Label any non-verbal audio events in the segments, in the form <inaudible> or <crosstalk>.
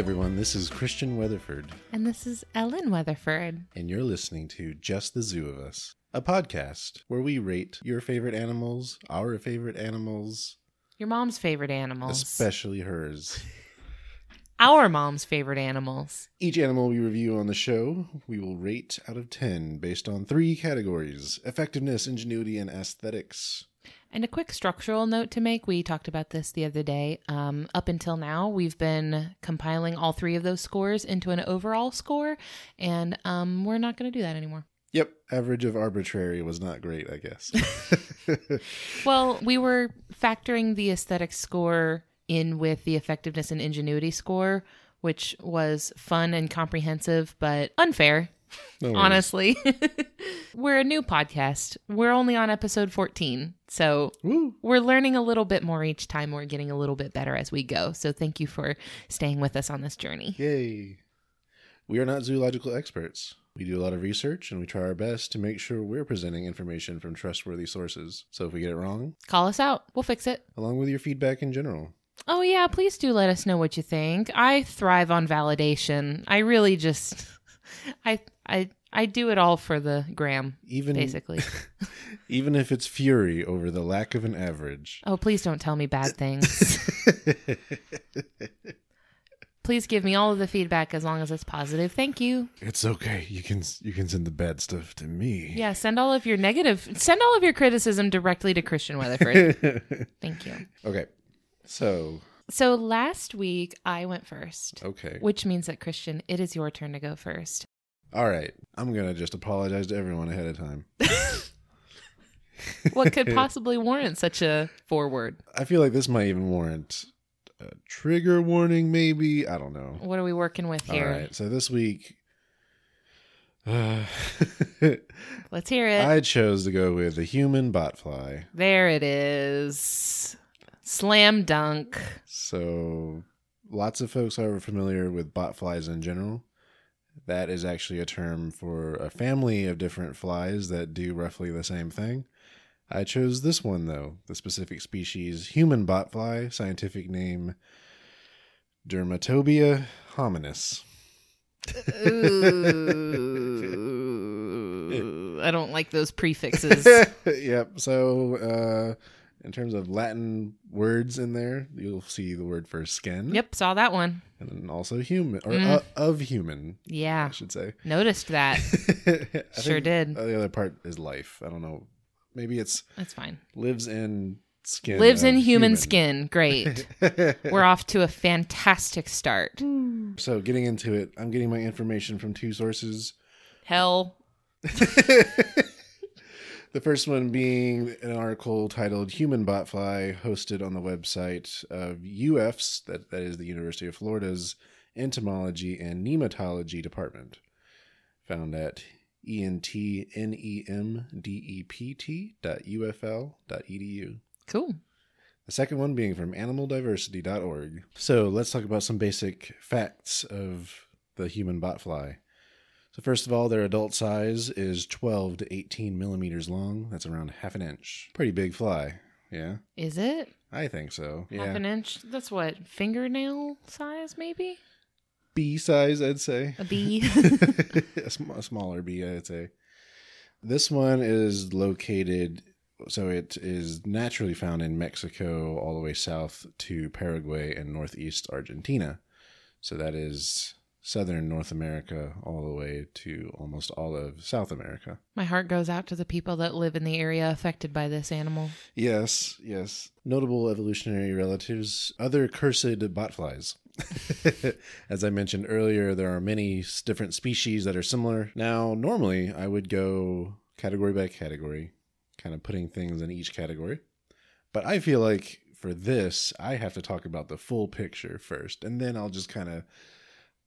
Everyone. This is Christian Weatherford, And this is Ellen Weatherford. and you're listening to Just the Zoo of Us, a podcast where we rate your favorite animals, our favorite animals, Your mom's favorite animals. especially hers. <laughs> Our mom's favorite animals. Each animal we review on the show, we will rate out of 10 based on three categories effectiveness, ingenuity, and aesthetics. And a quick structural note to make. We talked about this the other day. Um, up until now, we've been compiling all three of those scores into an overall score, and um, we're not going to do that anymore. Yep, average of arbitrary was not great, I guess. <laughs> <laughs> Well, we were factoring the aesthetic score in with the effectiveness and ingenuity score, which was fun and comprehensive, but unfair. No honestly. <laughs> we're a new podcast. We're only on episode 14. So Woo! we're learning a little bit more each time. We're getting a little bit better as we go. So thank you for staying with us on this journey. Yay. We are not zoological experts. We do a lot of research and we try our best to make sure we're presenting information from trustworthy sources. So if we get it wrong, Call us out. We'll fix it. along with your feedback in general. Oh, yeah. Please do let us know what you think. I thrive on validation. I really just, <laughs> I, I, I do it all for the gram, Even basically. <laughs> <laughs> even if it's fury over the lack of an average. oh, please don't tell me bad things. <laughs> please give me all of the feedback as long as it's positive. Thank you. it's okay. You can you can send the bad stuff to me. Yeah, send all of your negative, send all of your criticism directly to Christian Weatherford. Thank you. okay. So, So last week I went first, okay. which means that Christian, it is your turn to go first. All right. I'm going to just apologize to everyone ahead of time. What could <laughs> possibly warrant such a forward? I feel like this might even warrant a trigger warning maybe. I don't know. What are we working with here? right. So this week, uh, <laughs> Let's hear it. I chose to go with the human botfly. there it is. Slam dunk. So lots of folks are familiar with botflies in general. That is actually a term for a family of different flies that do roughly the same thing. I chose this one though, the specific species human botfly, scientific name Dermatobia hominis. Ooh, <laughs> I don't like those prefixes. <laughs> yep. So, uh, in terms of Latin words in there, you'll see the word for skin. yep, saw that one. And then also human, or Mm. uh, of human, Yeah, I should say. noticed that. <laughs> Sure did. the other part is life. I don't know. Maybe it's That's fine. lives in skin. Lives in of human skin. Great. <laughs> We're off to a fantastic start. so, getting into it, I'm getting my information from two sources. Hell. <laughs> The first one being an article titled Human Botfly, hosted on the website of UF's, that, that is the University of Florida's Entomology and Nematology Department, found at E entnemdept dot ufl dot edu. Cool. The second one being from animaldiversity.org. So let's talk about some basic facts of the human botfly. So first of all, their adult size is 12 to 18 millimeters long. That's around half an inch. Pretty big fly. Yeah, Is it? I think so. Yeah, Half an inch? That's what? Fingernail size, maybe? Bee size, I'd say. A bee? <laughs> <laughs> sm- a smaller bee, I'd say. This one is located, so it is naturally found in Mexico all the way south to Paraguay and northeast Argentina. So that is southern North America all the way to almost all of South America. My heart goes out to the people that live in the area affected by this animal. Yes, yes. Notable evolutionary relatives, other cursed botflies. <laughs> As I mentioned earlier, there are many different species that are similar. Now, normally I would go category by category, kind of putting things in each category. But I feel like for this, I have to talk about the full picture first, and then I'll just kind of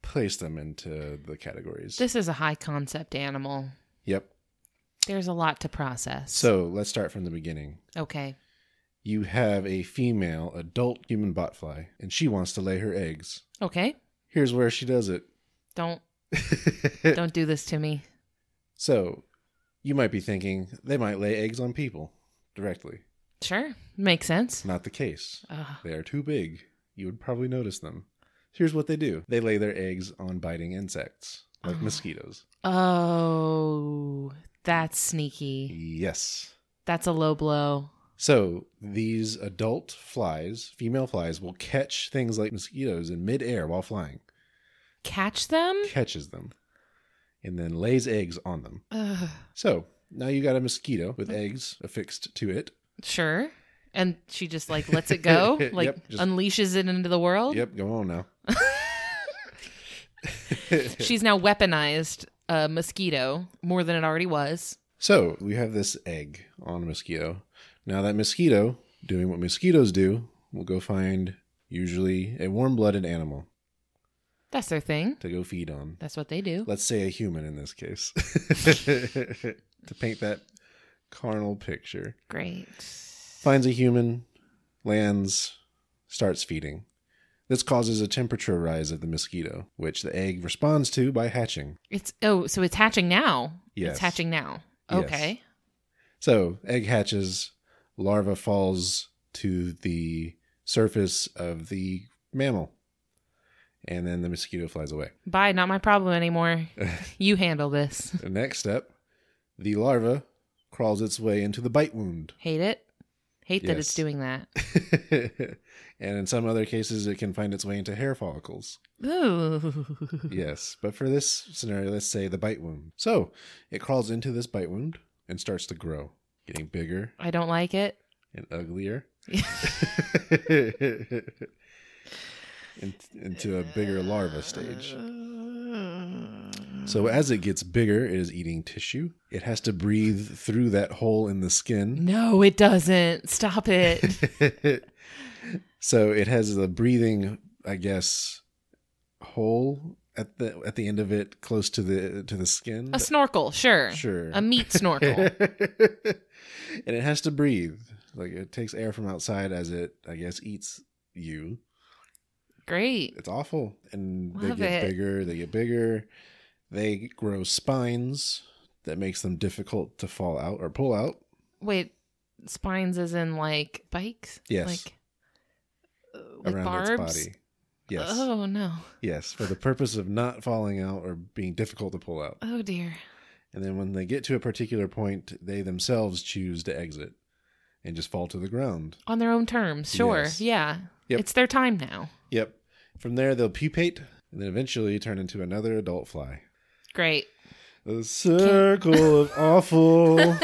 place them into the categories. This is a high concept animal. yep. There's a lot to process. So let's start from the beginning. okay. you have a female adult human botfly and she wants to lay her eggs. Okay. Here's where she does it. Don't <laughs> don't do this to me. so, you might be thinking they might lay eggs on people directly. Sure. Makes sense. Not the case. Ugh. They are too big. You would probably notice them. Here's what they do they lay their eggs on biting insects, like Oh. mosquitoes. Oh, that's sneaky. Yes. That's a low blow. So these adult flies, female flies, will catch things like mosquitoes in midair while flying, Catch them? catches them, and then lays eggs on them. Ugh. So now you got a mosquito with eggs affixed to it. Sure. And she just like lets it <laughs> go, Yep, like just- unleashes it into the world. Yep, go on now. <laughs> She's now weaponized a mosquito more than it already was. So we have this egg on a mosquito. Now that mosquito, doing what mosquitoes do, will go find usually a warm blooded animal That's their thing. to go feed on. That's what they do. Let's say a human in this case. <laughs> to paint that carnal picture. Great. Finds a human, lands, starts feeding. This causes a temperature rise of the mosquito, which the egg responds to by hatching. It's oh, so it's hatching now. Yes. It's hatching now. Yes. Okay. So, egg hatches, larva falls to the surface of the mammal, and then the mosquito flies away. Bye, not my problem anymore. <laughs> you handle this. The next step, the larva crawls its way into the bite wound. Hate it. Hate that it's doing that. <laughs> and in some other cases, it can find its way into hair follicles. Ooh. <laughs> yes, but for this scenario, let's say the bite wound. So, it crawls into this bite wound and starts to grow, getting bigger I don't like it. and uglier. <laughs> In- into a bigger larva stage. Uh, So as it gets bigger, it is eating tissue. It has to breathe through that hole in the skin. No, it doesn't. Stop it. <laughs> so it has a breathing, I guess, hole at the at the end of it, close to the to the skin. A snorkel, sure. Sure. A meat snorkel. <laughs> and it has to breathe. Like it takes air from outside as it, I guess, eats you. Great. It's awful. And they get it. bigger, they get bigger. They grow spines that makes them difficult to fall out or pull out. Wait, spines as in like spikes? Yes. Like uh, around barbs? its body. Yes. Oh no. Yes, for the purpose of not falling out or being difficult to pull out. Oh dear. And then when they get to a particular point, they themselves choose to exit and just fall to the ground. On their own terms, sure. Yes. Yeah. Yep. It's their time now. Yep. From there, they'll pupate and then eventually turn into another adult fly. Great. The circle of awful. <laughs>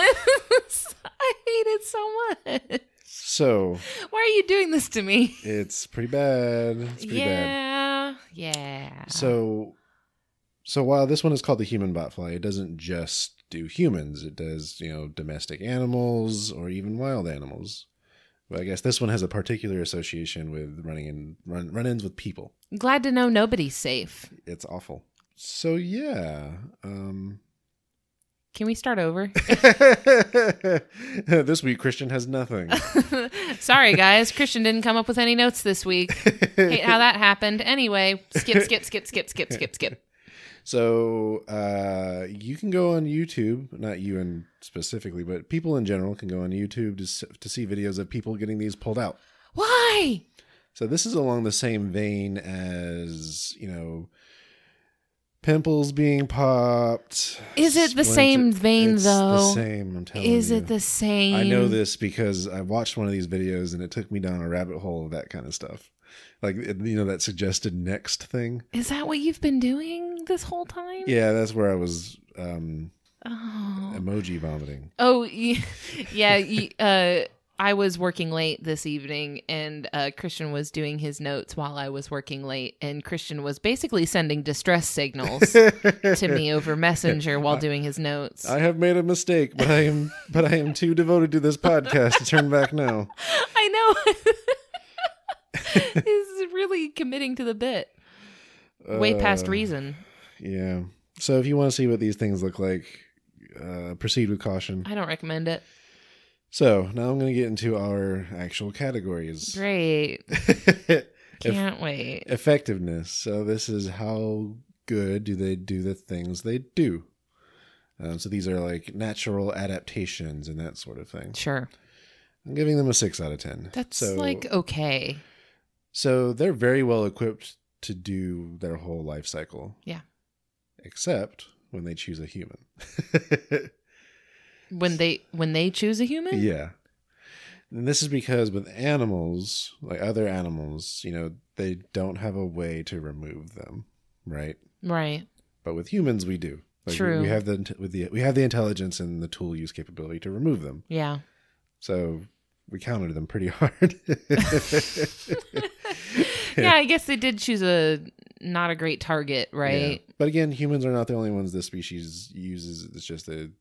I hate it so much. So Why are you doing this to me? it's pretty bad. It's pretty bad. yeah. Yeah. So, so while this one is called the human botfly, it doesn't just do humans. It does, you know, domestic animals or even wild animals. But I guess this one has a particular association with running in run, run-ins with people. Glad to know nobody's safe. It's awful. So yeah, um, Can we start over? <laughs> this week Christian has nothing. <laughs> Sorry, guys. Christian didn't come up with any notes this week. Hate how that happened. Anyway, skip, skip, skip, skip, skip, skip, skip. <laughs> So uh, you can go on YouTube, not you in specifically, but people in general can go on YouTube to to see videos of people getting these pulled out. Why? So this is along the same vein as you know, pimples being popped. Is it the splinter- same vein, It's though? The same. I'm telling Is you. it the same? I know this because I watched one of these videos and it took me down a rabbit hole of that kind of stuff. Like you know that suggested next thing. Is that what you've been doing this whole time? Yeah, that's where I was um Oh. emoji vomiting. Oh, y- <laughs> yeah. Uh, I was working late this evening, and uh, Christian was doing his notes while I was working late, and Christian was basically sending distress signals to me <laughs> over Messenger while doing his notes. I have made a mistake, but I am but I am too devoted to this podcast to turn back now. <laughs> I know. <laughs> He's really committing to the bit. Way past Uh, reason. Yeah. So if you want to see what these things look like, uh, proceed with caution. I don't recommend it. So now I'm going to get into our actual categories. Great. <laughs> Can't wait. effectiveness. So this is how good do they do the things they do. Um, so these are like natural adaptations and that sort of thing. Sure. I'm giving them a six out of ten. That's so, like okay. so they're very well equipped to do their whole life cycle. Yeah. Except when they choose a human. <laughs> When they when they choose a human? yeah. And this is because with animals, like other animals, you know, they don't have a way to remove them, right? Right. But with humans, we do. Like, we- True. We have the with the we have the intelligence and the tool use capability to remove them. Yeah. So we counted them pretty <laughs> hard. <laughs> yeah, I guess they did choose a not a great target, right? Yeah. But again, humans are not the only ones this species uses. It's just a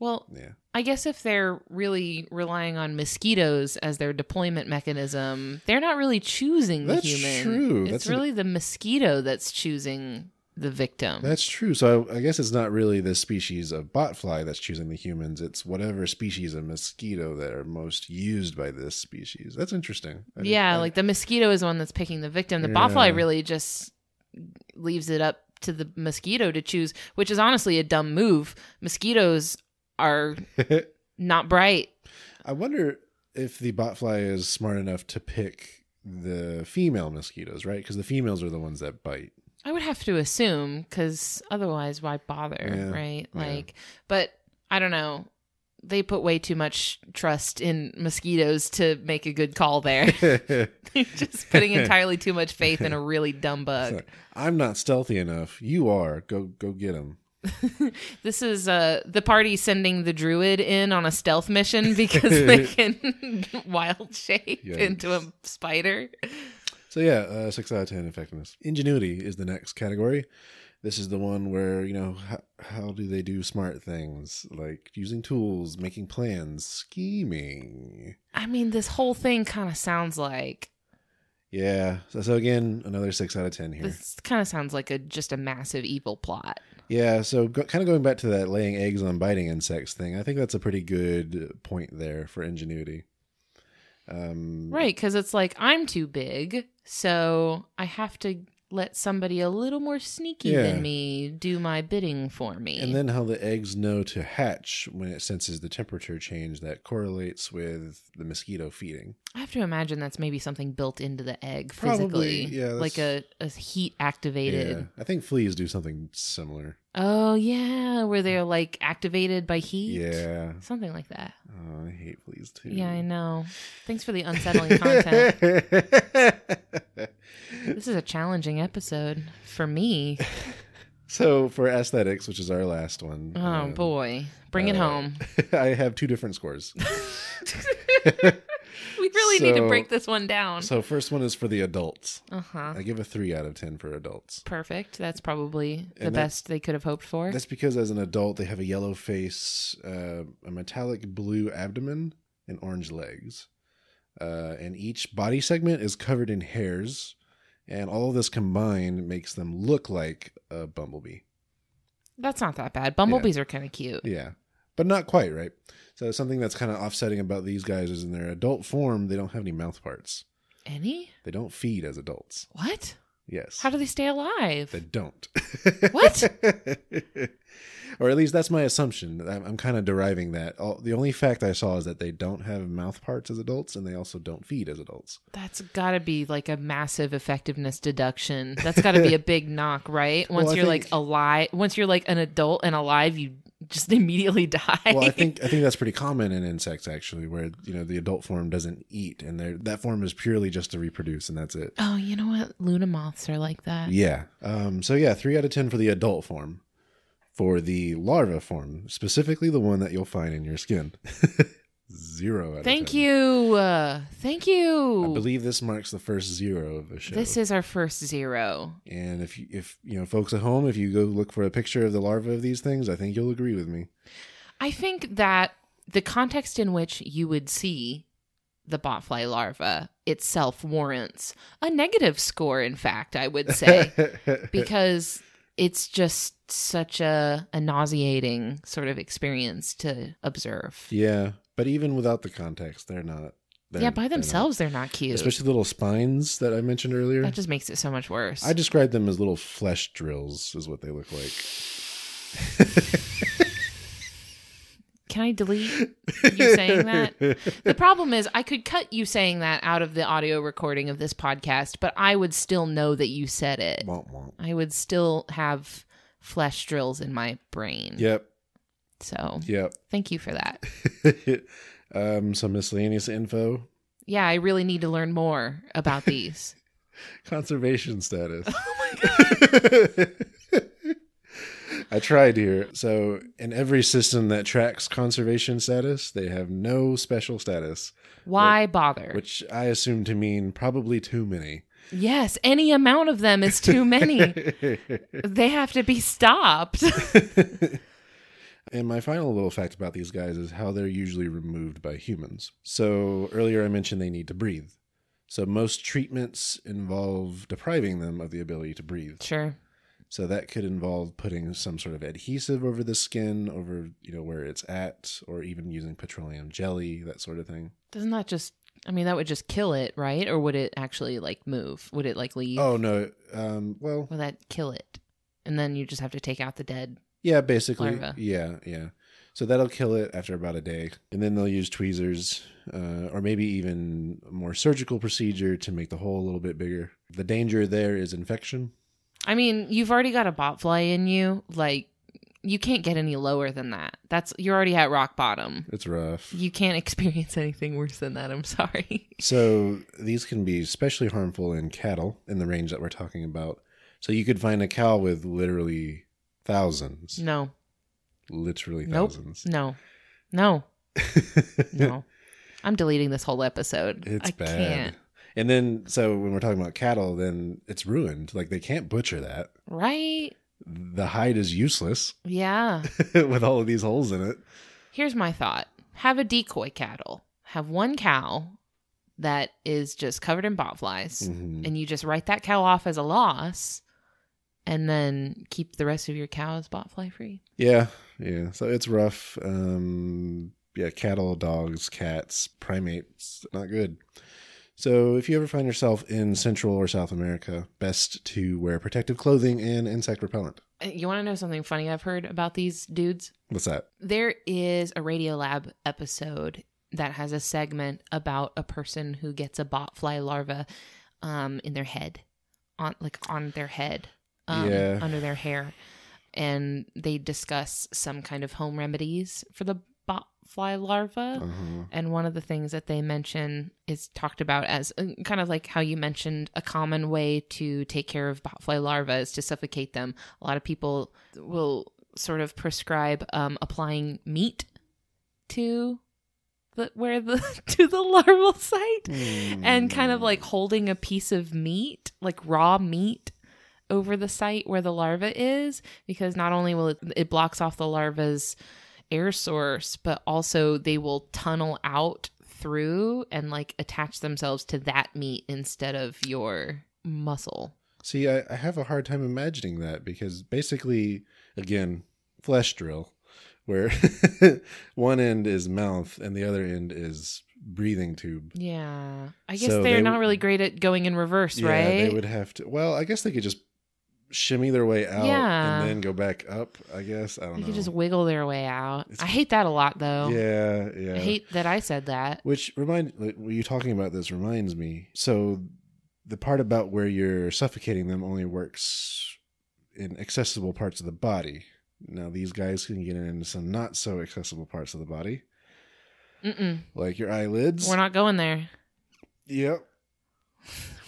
Well, yeah. I guess if they're really relying on mosquitoes as their deployment mechanism, they're not really choosing the That's human. true. It's That's an- really the mosquito that's choosing the victim. That's true. So I, I guess it's not really the species of botfly that's choosing the humans. It's whatever species of mosquito that are most used by this species. That's interesting. I- yeah, I- like the mosquito is the one that's picking the victim. The botfly Yeah. really just leaves it up to the mosquito to choose, which is honestly a dumb move. Mosquitoes are <laughs> not bright. I wonder if the botfly is smart enough to pick the female mosquitoes, right? Because the females are the ones that bite. I would have to assume because otherwise, why bother, Yeah, right? yeah. Like, but I don't know. They put way too much trust in mosquitoes to make a good call there. <laughs> <laughs> They're just putting entirely too much faith in a really dumb bug. I'm not stealthy enough. You are. Go go get them. <laughs> This is uh, the party sending the druid in on a stealth mission <laughs> because they <laughs> can wild shape Yikes. into a spider. So yeah, uh, six out of ten effectiveness. Ingenuity is the next category. This is the one where you know how, how do they do smart things like using tools, making plans, scheming. I mean, this whole thing kind of sounds like Yeah. So, so again, another six out of ten here. this kind of sounds like a just a massive evil plot. Yeah. So go, kind of going back to that laying eggs on biting insects thing, I think that's a pretty good point there for ingenuity. Um, Right, because it's like I'm too big, so I have to let somebody a little more sneaky Yeah. than me do my bidding for me. And then how the eggs know to hatch when it senses the temperature change that correlates with the mosquito feeding. I have to imagine that's maybe something built into the egg Probably, physically, yeah, like a, a heat activated. Yeah, I think fleas do something similar. Oh yeah, where they're like activated by heat. Yeah. something like that. Oh, I hate fleas too. Yeah, I know. Thanks for the unsettling content. <laughs> This is a challenging episode for me. so for aesthetics, which is our last one. Oh um, boy, bring it uh, home. <laughs> I have two different scores. <laughs> We really need to break this one down. So first one is for the adults. Uh huh. I give a three out of ten for adults. Perfect. That's probably the that- best they could have hoped for. That's because as an adult, they have a yellow face, uh, a metallic blue abdomen, and orange legs. Uh, and each body segment is covered in hairs, and all of this combined makes them look like a bumblebee. That's not that bad. Bumblebees are kind of cute. Yeah, but not quite, right? So something that's kind of offsetting about these guys is in their adult form, they don't have any mouth parts. Any? They don't feed as adults. What? Yes. How do they stay alive? They don't. What? <laughs> or at least that's my assumption. I'm, I'm kind of deriving that. All, the only fact I saw is that they don't have mouth parts as adults, and they also don't feed as adults. That's got to be like a massive effectiveness deduction. That's got to be a <laughs> big knock, right? Once Well, you're like think- alive, once you're like an adult and alive, you just <laughs> immediately die. Well, I think I think that's pretty common in insects actually, where you know the adult form doesn't eat, and that form is purely just to reproduce, and that's it. oh, you know what? Luna moths are like that. Yeah. Um, so yeah, three out of ten for the adult form. For the larva form, specifically the one that you'll find in your skin, <laughs> zero out of Thank 10. you. Uh, thank you. I believe this marks the first zero of the show. this is our first zero. and if you, if you know folks at home, if you go look for a picture of the larva of these things, I think you'll agree with me. I think that the context in which you would see the botfly larva itself warrants a negative score, in fact, I would say, <laughs> because it's just such a, a nauseating sort of experience to observe. yeah, but even without the context, they're not. They're, yeah, by they're not. themselves, they're not cute. especially the little spines that I mentioned earlier. that just makes it so much worse. I describe them as little flesh drills, is what they look like. Can I delete you saying that? The problem is, I could cut you saying that out of the audio recording of this podcast, but I would still know that you said it. Womp womp. I would still have flesh drills in my brain. Yep. So Yep. thank you for that. <laughs> um, some miscellaneous info. Yeah, I really need to learn more about these. <laughs> Conservation status. <laughs> oh my god. I tried here. So, in every system that tracks conservation status, they have no special status, Why bother? which I assume to mean probably too many. yes, any amount of them is too many. they have to be stopped. And my final little fact about these guys is how they're usually removed by humans. So earlier I mentioned they need to breathe. So most treatments involve depriving them of the ability to breathe. sure. So that could involve putting some sort of adhesive over the skin, over you know where it's at, or even using petroleum jelly, that sort of thing. Doesn't that just I mean that would just kill it, right? Or would it actually like move? Would it like leave? Oh no, um, well, Would that kill it? And then you just have to take out the dead. Yeah, basically, Larva. yeah, yeah. So that'll kill it after about a day, and then they'll use tweezers, uh, or maybe even a more surgical procedure to make the hole a little bit bigger. The danger there is infection. I mean, you've already got a botfly in you. Like you can't get any lower than that. That's you're already at rock bottom. It's rough. You can't <laughs> experience anything worse than that. I'm sorry. So these can be especially harmful in cattle in the range that we're talking about. So you could find a cow with literally thousands, No. literally Nope. thousands. No. No. <laughs> No. I'm deleting this whole episode. it's I bad. can't. And then, so when we're talking about cattle, then it's ruined. Like they can't butcher that. Right? The hide is useless <laughs> Yeah. with all of these holes in it. Here's my thought. Have a decoy cattle. Have one cow that is just covered in botflies Mhm. and you just write that cow off as a loss and then keep the rest of your cows botfly free. Yeah, yeah. So it's rough. Um, yeah, cattle, dogs, cats, primates, not good. So if you ever find yourself in Central or South America, best to wear protective clothing and insect repellent. Uh, You want to know something funny I've heard about these dudes? What's that? There is a Radiolab episode that has a segment about a person who gets a botfly larva um, in their head, on like on their head, um, Yeah. under their hair, and they discuss some kind of home remedies for the botfly larva. Uh-huh. And one of the things that they mention is talked about as uh, kind of like how you mentioned a common way to take care of botfly larvae is to suffocate them. A lot of people will sort of prescribe um, applying meat to the where the <laughs> to the larval site and kind of like holding a piece of meat, like raw meat over the site where the larva is because not only will it it blocks off the larva's air source, but also they will tunnel out through and like attach themselves to that meat instead of your muscle. See, I, I have a hard time imagining that because basically, again, flesh drill, where <laughs> one end is mouth and the other end is breathing tube. Yeah. I guess So they're they not really great at going in reverse, yeah, right? they would have to. Well, I guess they could just shimmy their way out Yeah. and then go back up. I guess I don't They know. could just wiggle their way out. It's- I hate that a lot though. yeah, yeah. I hate that I said that. Which remind like, were you talking about this reminds me. So the part about where you're suffocating them only works in accessible parts of the body. Now these guys can get into some not so accessible parts of the body, Mm-mm. like your eyelids. We're not going there. Yep.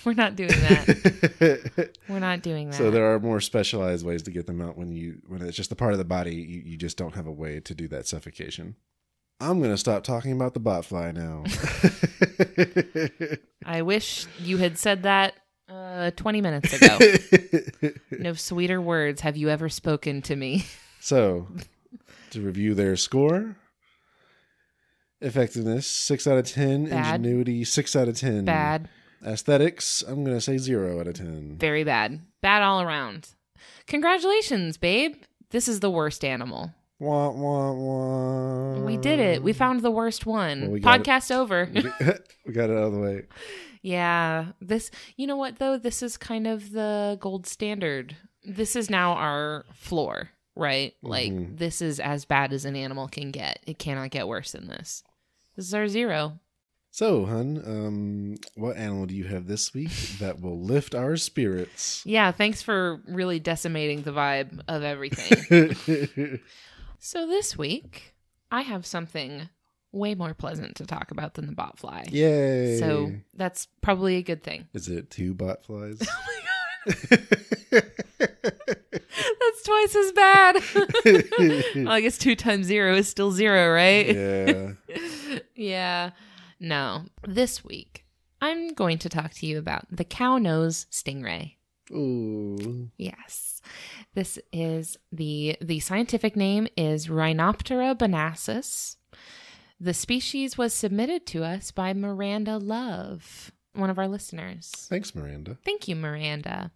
<laughs> We're not doing that. <laughs> We're not doing that. so there are more specialized ways to get them out when you when it's just a part of the body. You, you just don't have a way to do that suffocation. I'm gonna stop talking about the botfly now. <laughs> I wish you had said that uh, 20 minutes ago. no sweeter words have you ever spoken to me. So, to review their score effectiveness, 6 out of 10. Bad. Ingenuity, 6 out of 10. Bad. Aesthetics, I'm going to say 0 out of 10. Very bad. Bad all around. Congratulations, babe. This is the worst animal. Wah, wah, wah. We did it. We found the worst one. Well, we. Podcast over. <laughs> we got it out of the way. yeah. This, you know what, though? This is kind of the gold standard. This is now our floor. right? Like Mhm. this is as bad as an animal can get. It cannot get worse than this. This is our zero. So, hun, um, what animal do you have this week that will lift our spirits? Yeah, thanks for really decimating the vibe of everything. <laughs> so this week, I have something way more pleasant to talk about than the botfly. Yay! So that's probably a good thing. is it two bot flies? Oh <laughs> my God. that's twice as bad. <laughs> well, I guess two times zero is still zero, right? yeah. yeah. No. This week, I'm going to talk to you about the cow nose stingray. Ooh. Yes. This is the the scientific name is Rhinoptera bonasus. The species was submitted to us by Miranda Love, one of our listeners. Thanks, Miranda. Thank you, Miranda.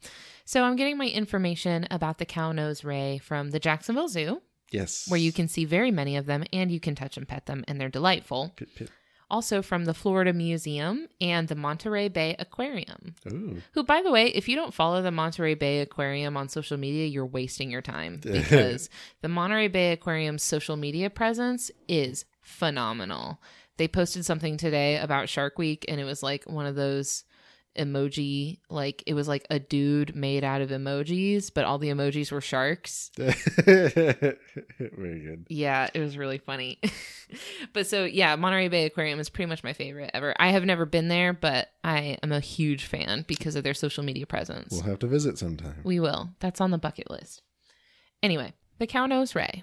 So I'm getting my information about the cow nose ray from the Jacksonville Zoo, Yes. where you can see very many of them and you can touch and pet them, and they're delightful. Pit, pit. Also from the Florida Museum and the Monterey Bay Aquarium. Ooh. Who, by the way, if you don't follow the Monterey Bay Aquarium on social media, you're wasting your time <laughs> because the Monterey Bay Aquarium's social media presence is phenomenal. They posted something today about Shark Week, and it was like one of those emoji, like it was like a dude made out of emojis, but all the emojis were sharks. <laughs> Very good. Yeah, it was really funny. <laughs> but so, yeah, Monterey Bay Aquarium is pretty much my favorite ever. I have never been there, but I am a huge fan because of their social media presence. We'll have to visit sometime. We will. That's on the bucket list. Anyway, the cow nose ray.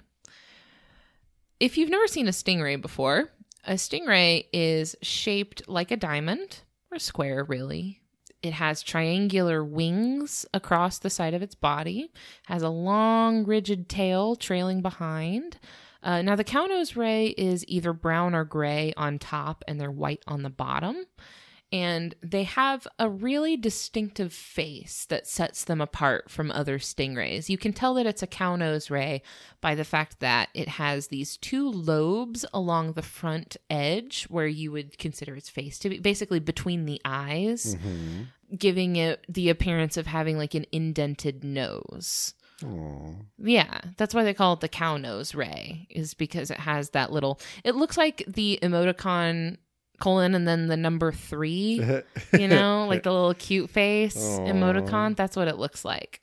If you've never seen a stingray before, a stingray is shaped like a diamond or square, really. It has triangular wings across the side of its body, has a long, rigid tail trailing behind. Uh, now, the cow nose ray is either brown or gray on top, and they're white on the bottom and they have a really distinctive face that sets them apart from other stingrays. You can tell that it's a cow nose ray by the fact that it has these two lobes along the front edge where you would consider its face to be basically between the eyes, hmm giving it the appearance of having like an indented nose. Aw. Yeah, that's why they call it the cow nose ray, is because it has that little. It looks like the emoticon colon and then the number three, <laughs> you know, <laughs> like the little cute face Aw. emoticon. That's what it looks like.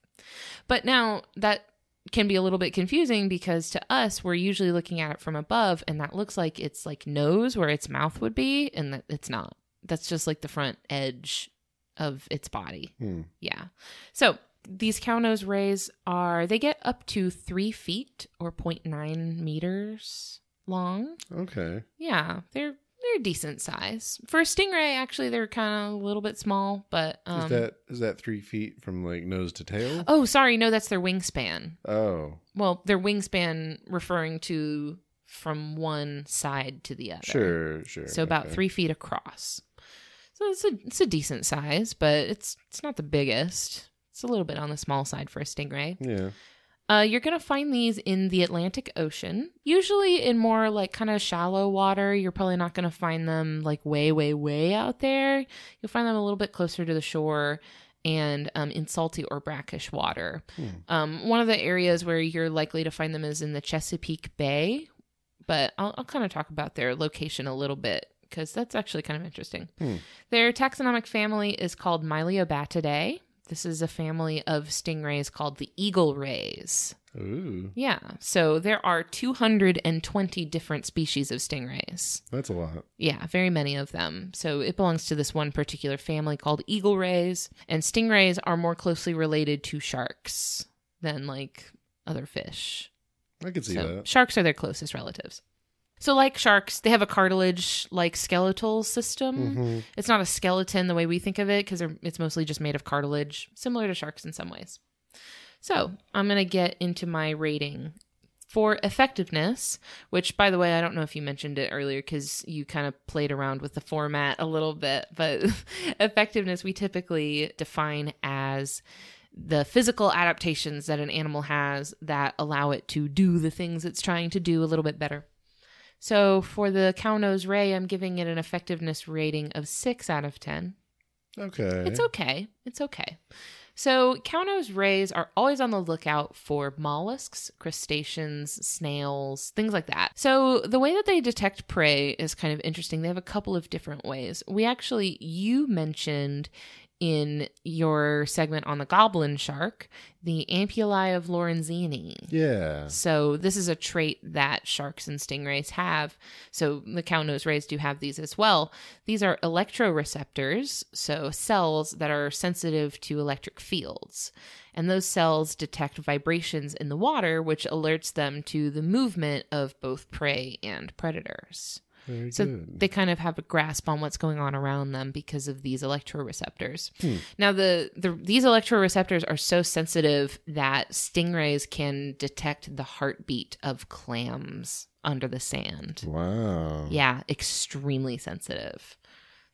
But now that can be a little bit confusing because to us, we're usually looking at it from above, and that looks like it's like nose where its mouth would be, and that it's not. That's just like the front edge of its body. Hmm. Yeah. So these cow nose rays are they get up to three feet or 0.9 meters long. Okay. Yeah, they're they're decent size for a stingray. Actually, they're kind of a little bit small, but um, is that is that three feet from like nose to tail? oh, sorry, no, that's their wingspan. Oh, Well, their wingspan referring to from one side to the other. sure, sure. So about okay. three feet across. So it's a it's a decent size, but it's it's not the biggest. It's a little bit on the small side for a stingray. Yeah. Uh, you're gonna find these in the Atlantic Ocean, usually in more like kind of shallow water. You're probably not gonna find them like way, way, way out there. You'll find them a little bit closer to the shore and um, in salty or brackish water. Hmm. Um, one of the areas where you're likely to find them is in the Chesapeake Bay, but I'll, I'll kind of talk about their location a little bit because that's actually kind of interesting. Hmm. Their taxonomic family is called Myliobatidae. This is a family of stingrays called the eagle rays. Ooh, Yeah, so there are 220 different species of stingrays. that's a lot. Yeah, very many of them. So it belongs to this one particular family called eagle rays. And stingrays are more closely related to sharks than like other fish. I could see so that. sharks are their closest relatives. So like sharks, they have a cartilage like skeletal system. Mhm. It's not a skeleton the way we think of it because it's mostly just made of cartilage, similar to sharks in some ways. So I'm going to get into my rating for effectiveness, which, by the way, I don't know if you mentioned it earlier because you kind of played around with the format a little bit, but <laughs> effectiveness we typically define as the physical adaptations that an animal has that allow it to do the things it's trying to do a little bit better. So for the cow nose ray, I'm giving it an effectiveness rating of 6 out of 10. Okay. It's okay. It's okay. So, cownose rays are always on the lookout for mollusks, crustaceans, snails, things like that. So, the way that they detect prey is kind of interesting. They have a couple of different ways. We actually, you mentioned in your segment on the goblin shark, the ampullae of Lorenzini. Yeah. So this is a trait that sharks and stingrays have. So the cow nose rays do have these as well. These are electroreceptors, so cells that are sensitive to electric fields. And those cells detect vibrations in the water, which alerts them to the movement of both prey and predators. Very So good. they kind of have a grasp on what's going on around them because of these electroreceptors. Hmm. Now the, the these electroreceptors are so sensitive that stingrays can detect the heartbeat of clams under the sand. wow. Yeah, extremely sensitive.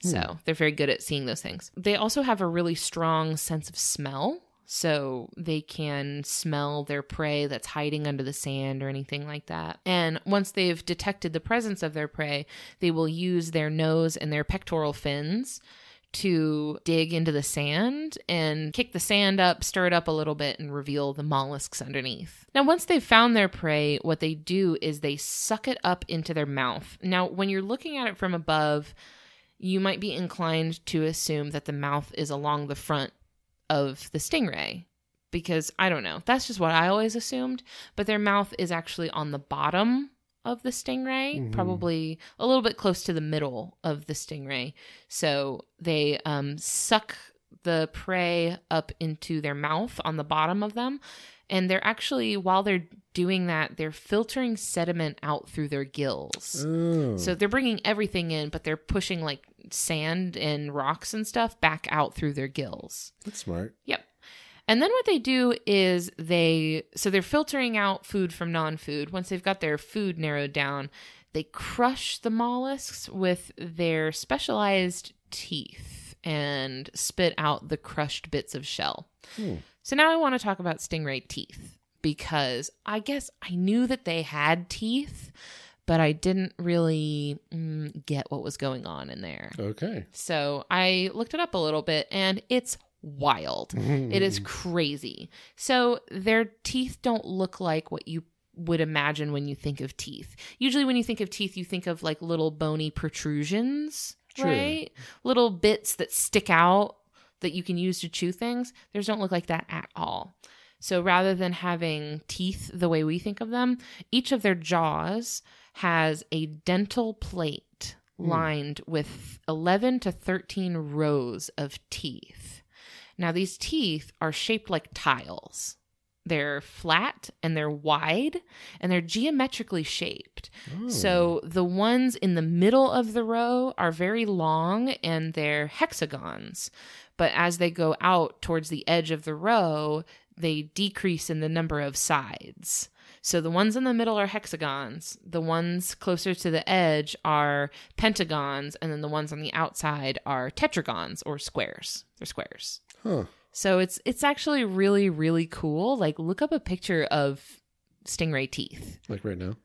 So they're very good at seeing those things. They also have a really strong sense of smell. So they can smell their prey that's hiding under the sand or anything like that. And once they've detected the presence of their prey, they will use their nose and their pectoral fins to dig into the sand and kick the sand up, stir it up a little bit, and reveal the mollusks underneath. Now, once they've found their prey, what they do is they suck it up into their mouth. Now, when you're looking at it from above, you might be inclined to assume that the mouth is along the front of the stingray because I don't know. That's just what I always assumed. But their mouth is actually on the bottom of the stingray, Mhm. probably a little bit close to the middle of the stingray. So they um, suck the prey up into their mouth on the bottom of them. And they're actually, while they're doing that, they're filtering sediment out through their gills. Oh. So they're bringing everything in, but they're pushing like sand and rocks and stuff back out through their gills. that's smart. Yep. And then what they do is they so they're filtering out food from non-food. Once they've got their food narrowed down, they crush the mollusks with their specialized teeth and spit out the crushed bits of shell. Hmm. So now I want to talk about stingray teeth because I guess I knew that they had teeth, but I didn't really mm, get what was going on in there. Okay. So I looked it up a little bit and it's wild. It is <laughs> crazy. So their teeth don't look like what you would imagine when you think of teeth. Usually when you think of teeth, you think of like little bony protrusions, Sure. right? Little bits that stick out that you can use to chew things. Theirs don't look like that at all. So rather than having teeth the way we think of them, each of their jaws has a dental plate Hmm. lined with 11 to 13 rows of teeth. Now, these teeth are shaped like tiles. They're flat and they're wide and they're geometrically shaped. Oh. So the ones in the middle of the row are very long and they're hexagons. But as they go out towards the edge of the row, they decrease in the number of sides. So the ones in the middle are hexagons, the ones closer to the edge are pentagons, and then the ones on the outside are tetragons or squares. They're squares. Huh. So it's it's actually really really cool. Like look up a picture of stingray teeth. Like right now.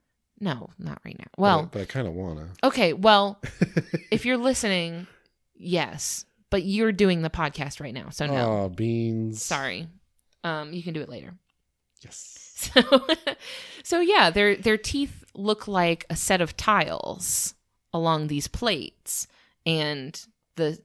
No, not right now. But Well, but I, kind of wanna. okay, well, <laughs> if you're listening, yes, but you're doing the podcast right now, so no. Oh, beans. Sorry. Um you can do it later. Yes. <laughs> So, so yeah, their their teeth look like a set of tiles along these plates, and the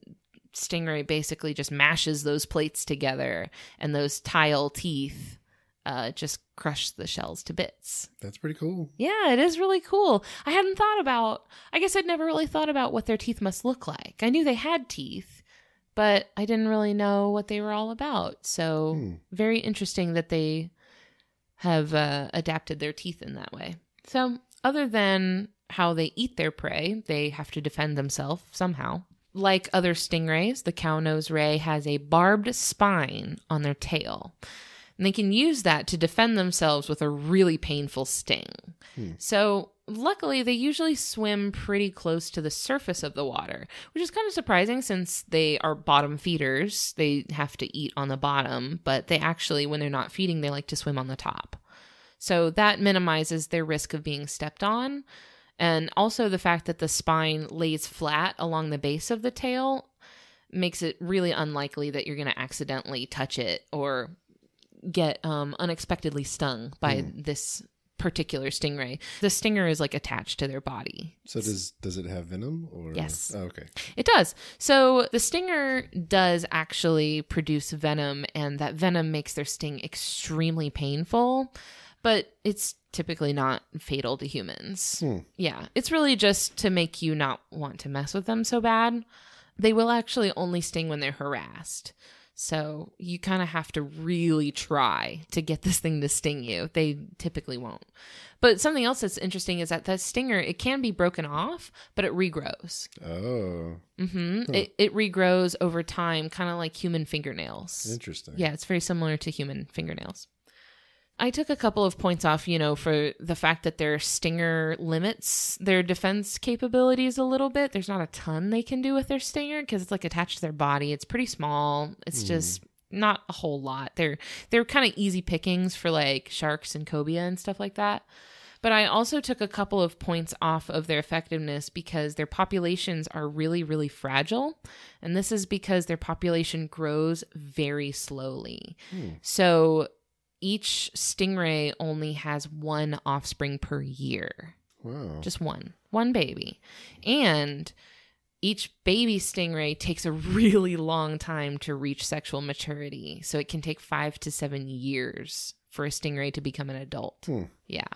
stingray basically just mashes those plates together, and those tile teeth uh, just crush the shells to bits. That's pretty cool. Yeah, it is really cool. I hadn't thought about. I guess I'd never really thought about what their teeth must look like. I knew they had teeth, but I didn't really know what they were all about. So Hmm. very interesting that they have uh, adapted their teeth in that way. So, other than how they eat their prey, they have to defend themselves somehow. Like other stingrays, the cownose ray has a barbed spine on their tail. And they can use that to defend themselves with a really painful sting. Hmm. So, luckily, they usually swim pretty close to the surface of the water, which is kind of surprising since they are bottom feeders. They have to eat on the bottom, but they actually, when they're not feeding, they like to swim on the top. So, that minimizes their risk of being stepped on. And also the fact that the spine lays flat along the base of the tail makes it really unlikely that you're going to accidentally touch it or get um, unexpectedly stung by this particular stingray. The stinger is like attached to their body. So does does it have venom or Yes. Oh, okay. It does. So the stinger does actually produce venom, and that venom makes their sting extremely painful, but it's typically not fatal to humans. Hmm. Yeah, it's really just to make you not want to mess with them so bad. They will actually only sting when they're harassed. So you kind of have to really try to get this thing to sting you. They typically won't. But something else that's interesting is that the stinger, it can be broken off, but it regrows. Oh, hmm It, it regrows over time, kind of like human fingernails. interesting. Yeah, it's very similar to human fingernails. I took a couple of points off, you know, for the fact that their stinger limits their defense capabilities a little bit. There's not a ton they can do with their stinger because it's like attached to their body. It's pretty small. It's hmm. just not a whole lot. They're they're kind of easy pickings for like sharks and cobia and stuff like that. But I also took a couple of points off of their effectiveness because their populations are really, really fragile. And this is because their population grows very slowly. Hmm. So each stingray only has one offspring per year, Wow. just one, one baby. And each baby stingray takes a really long time to reach sexual maturity. So it can take five to seven years for a stingray to become an adult. Hmm. Yeah.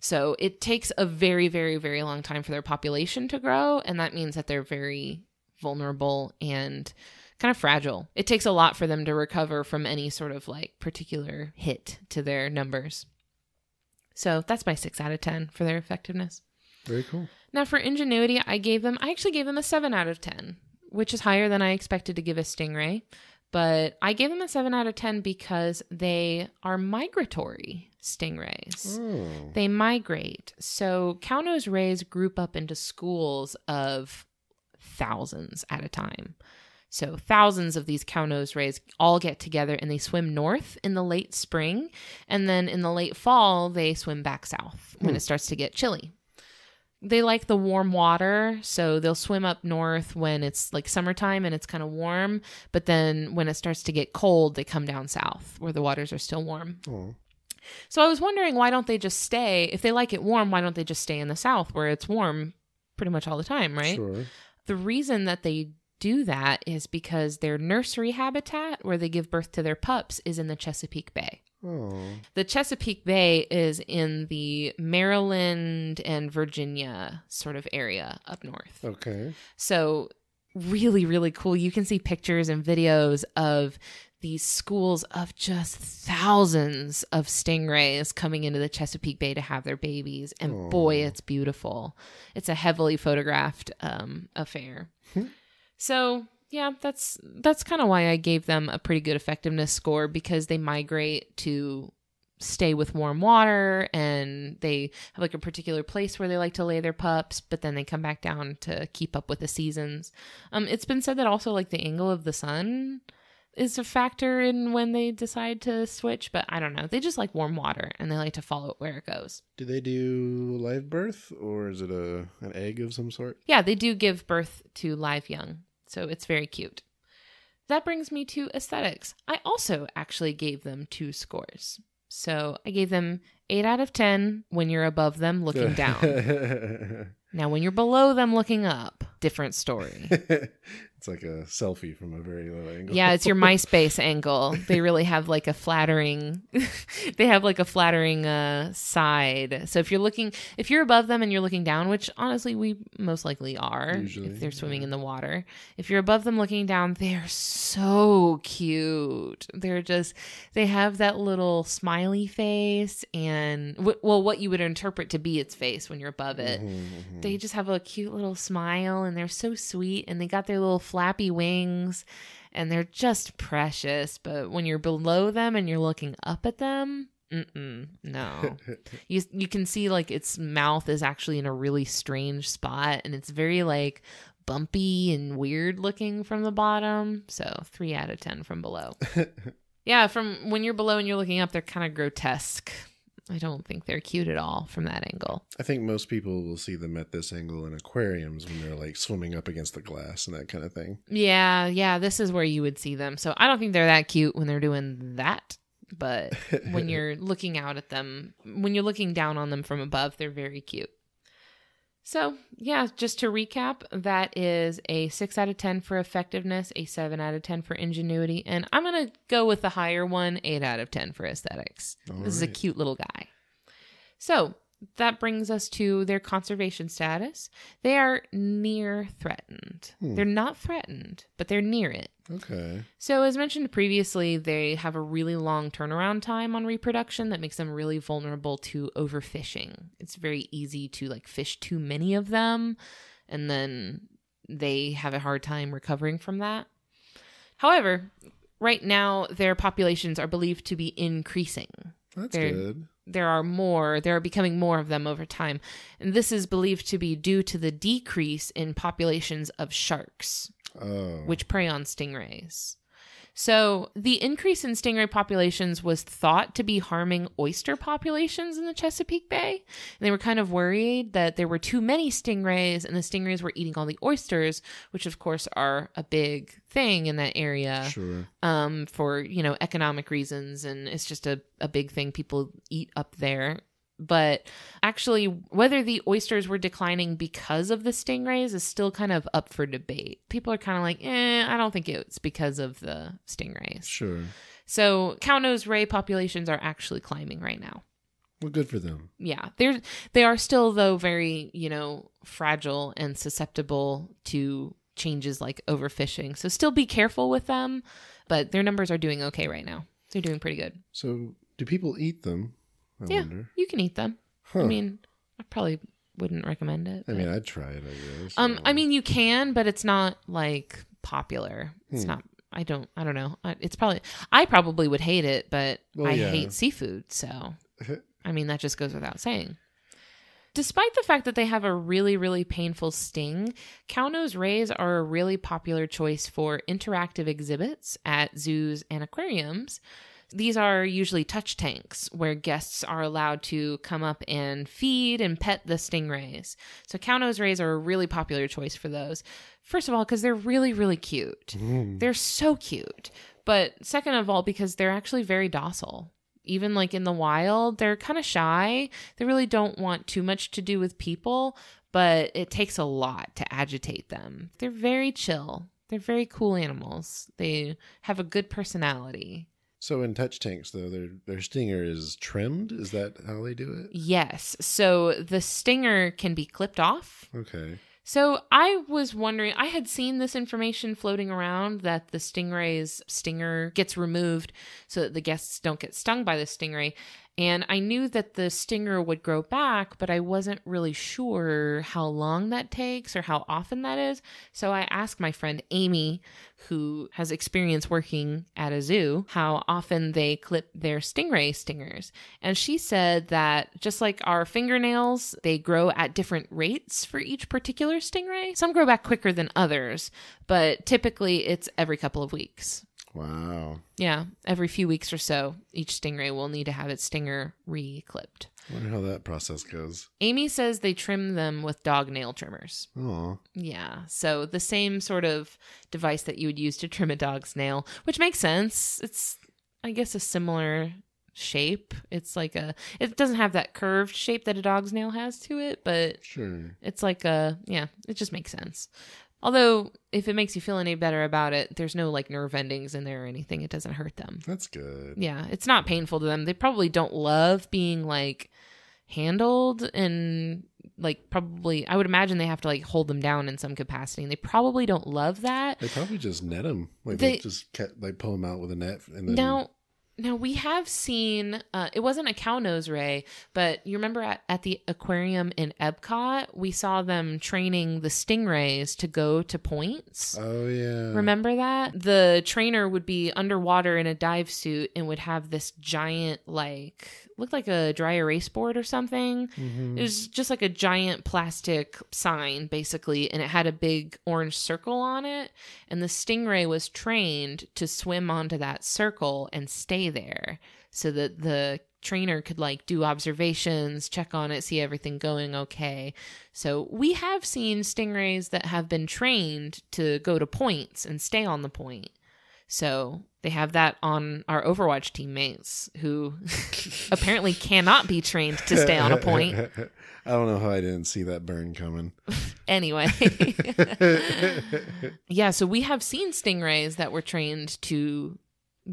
So it takes a very, very, very long time for their population to grow. And that means that they're very vulnerable and kind of fragile. It takes a lot for them to recover from any sort of like particular hit to their numbers. So that's my six out of 10 for their effectiveness. Very cool. Now for ingenuity, I gave them, I actually gave them a seven out of 10, which is higher than I expected to give a stingray. But I gave them a seven out of 10 because they are migratory stingrays. Oh. They migrate. So cownose rays group up into schools of thousands at a time. So thousands of these cownose rays all get together and they swim north in the late spring. And then in the late fall, they swim back south when it hmm. starts to get chilly. They like the warm water, so they'll swim up north when it's like summertime and it's kind of warm. But then when it starts to get cold, they come down south where the waters are still warm. Oh. So I was wondering why don't they just stay if they like it warm, why don't they just stay in the south where it's warm pretty much all the time, right? Sure. The reason that they do that is because their nursery habitat where they give birth to their pups is in the Chesapeake Bay. Oh. The Chesapeake Bay is in the Maryland and Virginia sort of area up north. Okay. So, really, really cool. You can see pictures and videos of these schools of just thousands of stingrays coming into the Chesapeake Bay to have their babies. And boy, it's beautiful. It's a heavily photographed um, affair. So, yeah, that's that's kind of why I gave them a pretty good effectiveness score because they migrate to stay with warm water and they have like a particular place where they like to lay their pups but then they come back down to keep up with the seasons. Um it's been said that also like the angle of the sun is a factor in when they decide to switch but i don't know. They just like warm water and they like to follow it where it goes. Do they do live birth or is it a an egg of some sort? yeah they do give birth to live young so it's very cute. That brings me to aesthetics. I also actually gave them two scores. So i gave them 8 out of 10 when you're above them looking <laughs> down. Now, when you're below them looking up, different story. <laughs> it's like a selfie from a very low angle. yeah, it's your <laughs> MySpace angle. They really have like a flattering, <laughs> they have like a flattering uh, side. So if you're looking, if you're above them and you're looking down, which honestly we most likely are, Usually, if they're swimming yeah. in the water, if you're above them looking down, they're so cute. They're just, they have that little smiley face and, w- well, what you would interpret to be its face when you're above it. Mhm, mhm. They just have a cute little smile and they're so sweet and they got their little flappy wings and they're just precious. But when you're below them and you're looking up at them, mm-mm, no. <laughs> you you can see like its mouth is actually in a really strange spot and it's very like bumpy and weird looking from the bottom. So 3 out of 10 from below. <laughs> yeah, from when you're below and you're looking up they're kind of grotesque. I don't think they're cute at all from that angle. I think most people will see them at this angle in aquariums when they're like swimming up against the glass and that kind of thing. Yeah, yeah, this is where you would see them. So I don't think they're that cute when they're doing that. But <laughs> when you're looking out at them, when you're looking down on them from above, they're very cute. So, yeah, just to recap, that is a 6 out of 10 for effectiveness, a 7 out of 10 for ingenuity, and I'm going to go with the higher one, 8 out of 10 for aesthetics. All this is a cute little guy. So, that brings us to their conservation status. They are near threatened. Hmm. They're not threatened, but they're near it. Okay. So, as mentioned previously, they have a really long turnaround time on reproduction that makes them really vulnerable to overfishing. It's very easy to like fish too many of them, and then they have a hard time recovering from that. However, right now, their populations are believed to be increasing That's They're- good. There are more, there are becoming more of them over time. And this is believed to be due to the decrease in populations of sharks, Oh. which prey on stingrays. So, the increase in stingray populations was thought to be harming oyster populations in the Chesapeake Bay. And they were kind of worried that there were too many stingrays and the stingrays were eating all the oysters, which, of course, are a big thing in that area Sure. um, for you know economic reasons, and it's just a, a big thing people eat up there. But actually, whether the oysters were declining because of the stingrays is still kind of up for debate. People are kind of like, eh, I don't think it's because of the stingrays. Sure. So cow nose ray populations are actually climbing right now. Well, good for them. Yeah, they're they are still though very you know fragile and susceptible to changes like overfishing. So still be careful with them, but their numbers are doing okay right now. They're doing pretty good. So, do people eat them? I Yeah. wonder. You can eat them. Huh. I mean, I probably wouldn't recommend it. I mean, I'd try it. I guess. um, I mean, you can, but it's not like popular. It's Hmm. not. I don't. I don't know. It's probably. I probably would hate it, but Well, I yeah. hate seafood. So, <laughs> I mean, that just goes without saying. Despite the fact that they have a really, really painful sting, cow-nose rays are a really popular choice for interactive exhibits at zoos and aquariums. These are usually touch tanks where guests are allowed to come up and feed and pet the stingrays. So cow-nose rays are a really popular choice for those. First of all, because they're really, really cute. Mm. They're so cute. But second of all, because they're actually very docile. Even like in the wild, they're kind of shy. They really don't want too much to do with people, but it takes a lot to agitate them. They're very chill. They're very cool animals. They have a good personality. So in touch tanks though, their their stinger is trimmed. Is that how they do it? Yes. So the stinger can be clipped off. Okay. So I was wondering, I had seen this information floating around that the stingray's stinger gets removed so that the guests don't get stung by the stingray. And I knew that the stinger would grow back, but I wasn't really sure how long that takes or how often that is. So I asked my friend Amy, who has experience working at a zoo, how often they clip their stingray stingers. And she said that just like our fingernails, they grow at different rates for each particular stingray. Some grow back quicker than others, but typically it's every couple of weeks. Wow. Yeah, every few weeks or so, each stingray will need to have its stinger re clipped. Wonder how that process goes. Amy says they trim them with dog nail trimmers. Oh. Yeah, so the same sort of device that you would use to trim a dog's nail, which makes sense. It's, I guess, a similar shape. It's like a, it doesn't have that curved shape that a dog's nail has to it, but Sure. it's like a, yeah, it just makes sense. Although, if it makes you feel any better about it, there's no like nerve endings in there or anything. It doesn't hurt them. That's good. Yeah, it's not painful to them. They probably don't love being like handled and like probably I would imagine they have to like hold them down in some capacity and they probably don't love that. They probably just net them. Like They- they, just ca- like pull them out with a net and then Now now we have seen uh, it wasn't a cow nose ray, but you remember at, at the aquarium in Epcot, we saw them training the stingrays to go to points. Oh yeah. Remember that? The trainer would be underwater in a dive suit and would have this giant, like, looked like a dry erase board or something. Mhm. It was just like a giant plastic sign, basically, and it had a big orange circle on it. And the stingray was trained to swim onto that circle and stay there so that the trainer could like do observations, check on it, see everything going okay. So we have seen stingrays that have been trained to go to points and stay on the point. So they have that on our Overwatch teammates who <laughs> apparently cannot be trained to stay on a point. <laughs> I don't know how I didn't see that burn coming. <laughs> Anyway. yeah, so we have seen stingrays that were trained to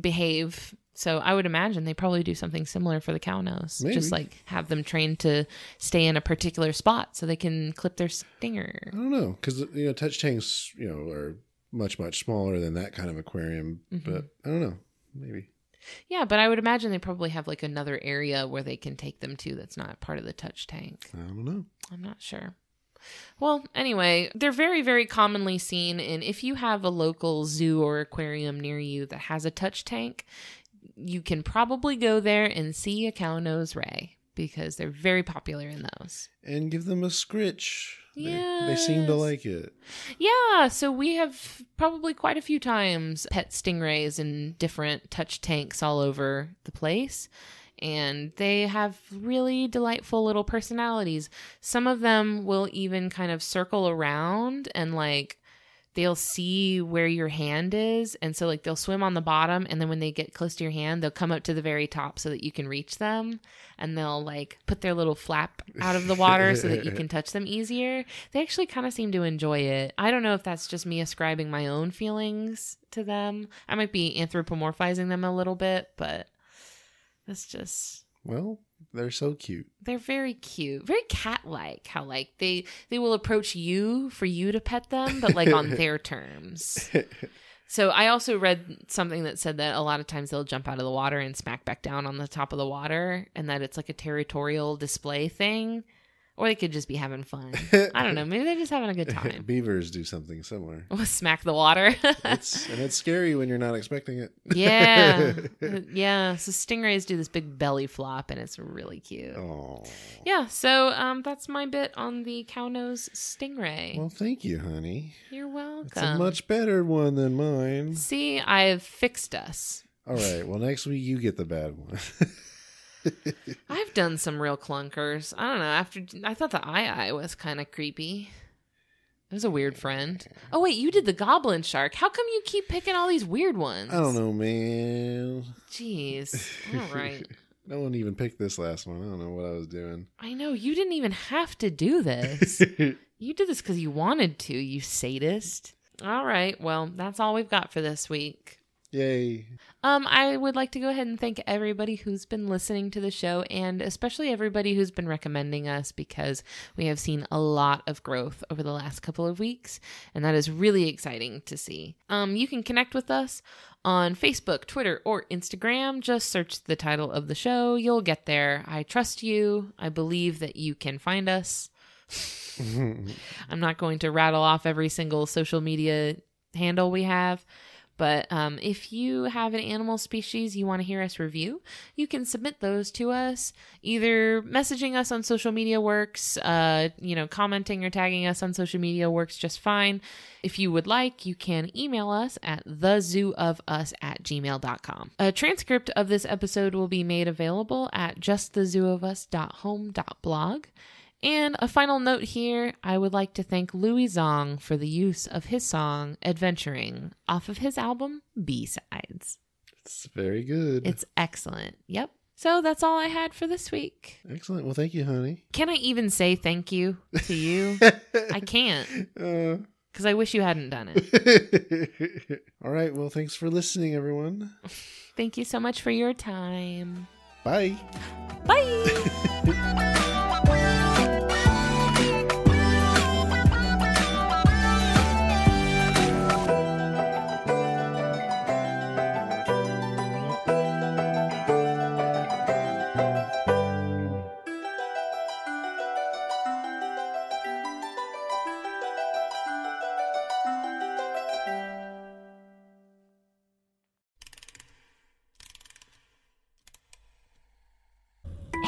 behave. So I would imagine they probably do something similar for the cow nose. Maybe. Just like have them trained to stay in a particular spot so they can clip their stinger. I don't know because you know touch tanks you know are much much smaller than that kind of aquarium, Mm-hmm. but I don't know. Maybe Yeah, but I would imagine they probably have like another area where they can take them to that's not part of the touch tank. I don't know. I'm not sure. Well, anyway, they're very, very commonly seen. And if you have a local zoo or aquarium near you that has a touch tank, you can probably go there and see a cow nose ray because they're very popular in those. And give them a scritch. They, they seem to like it. Yeah, so we have probably quite a few times pet stingrays in different touch tanks all over the place. And they have really delightful little personalities. Some of them will even kind of circle around and like they'll see where your hand is. And so, like, they'll swim on the bottom. And then when they get close to your hand, they'll come up to the very top so that you can reach them. And they'll like put their little flap out of the water so that you can <laughs> touch them easier. They actually kind of seem to enjoy it. I don't know if that's just me ascribing my own feelings to them. I might be anthropomorphizing them a little bit, but that's just Well, they're so cute. they're very cute. Very cat-like how like they they will approach you for you to pet them but like on <laughs> their terms. So i also read something that said that a lot of times they'll jump out of the water and smack back down on the top of the water and that it's like a territorial display thing or they could just be having fun i don't know <laughs> maybe they're just having a good time <laughs> Beavers do something similar. <laughs> smack the water It's and it's scary when you're not expecting it. yeah yeah so stingrays do this big belly flop and it's really cute Oh. Yeah, so um, that's my bit on the cow nose stingray. Well, thank you, honey. You're welcome. It's a much better one than mine. See, I've fixed us. All right. Well, next week you get the bad one. <laughs> I've done some real clunkers. I don't know. After I thought the aye-aye was kind of creepy. It was a weird friend. Oh wait, you did the goblin shark. How come you keep picking all these weird ones? I don't know, man. Jeez. <laughs> All right. No one even picked this last one. I don't know what I was doing. I know you didn't even have to do this. <laughs> you did this because you wanted to. You sadist. All right. Well, that's all we've got for this week. Yay. Um, I would like to go ahead and thank everybody who's been listening to the show and especially everybody who's been recommending us because we have seen a lot of growth over the last couple of weeks, and that is really exciting to see. Um, you can connect with us on Facebook, Twitter, or Instagram. Just search the title of the show. You'll get there. I trust you. I believe that you can find us. <laughs> I'm not going to rattle off every single social media handle we have. But um, if you have an animal species you want to hear us review, you can submit those to us. Either messaging us on social media works, uh, you know, commenting or tagging us on social media works just fine. If you would like, you can email us at thezooofus at gmail.com. A transcript of this episode will be made available at justthezooofus.home.blog. And a final note here I would like to thank Louie Zong for the use of his song Adventuring off of his album B Sides. It's very good. It's excellent. Yep. So that's all I had for this week. Excellent. Well, thank you, honey. Can I even say thank you to you? <laughs> I can't Uh, because I wish you hadn't done it. <laughs> all right. Well, thanks for listening, everyone. Thank you so much for your time. Bye. Bye. <laughs>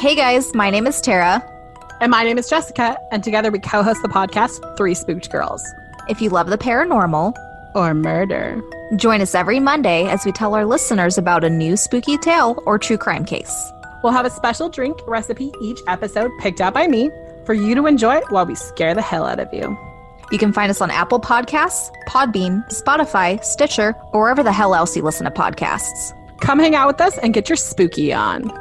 Hey guys, my name is Tara. And my name is Jessica, and together we co host the podcast Three Spooked Girls. If you love the paranormal, Or murder. join us every Monday as we tell our listeners about a new spooky tale or true crime case. We'll have a special drink recipe each episode picked out by me for you to enjoy while we scare the hell out of you. You can find us on Apple Podcasts, Podbean, Spotify, Stitcher, or wherever the hell else you listen to podcasts. Come hang out with us and get your spooky on.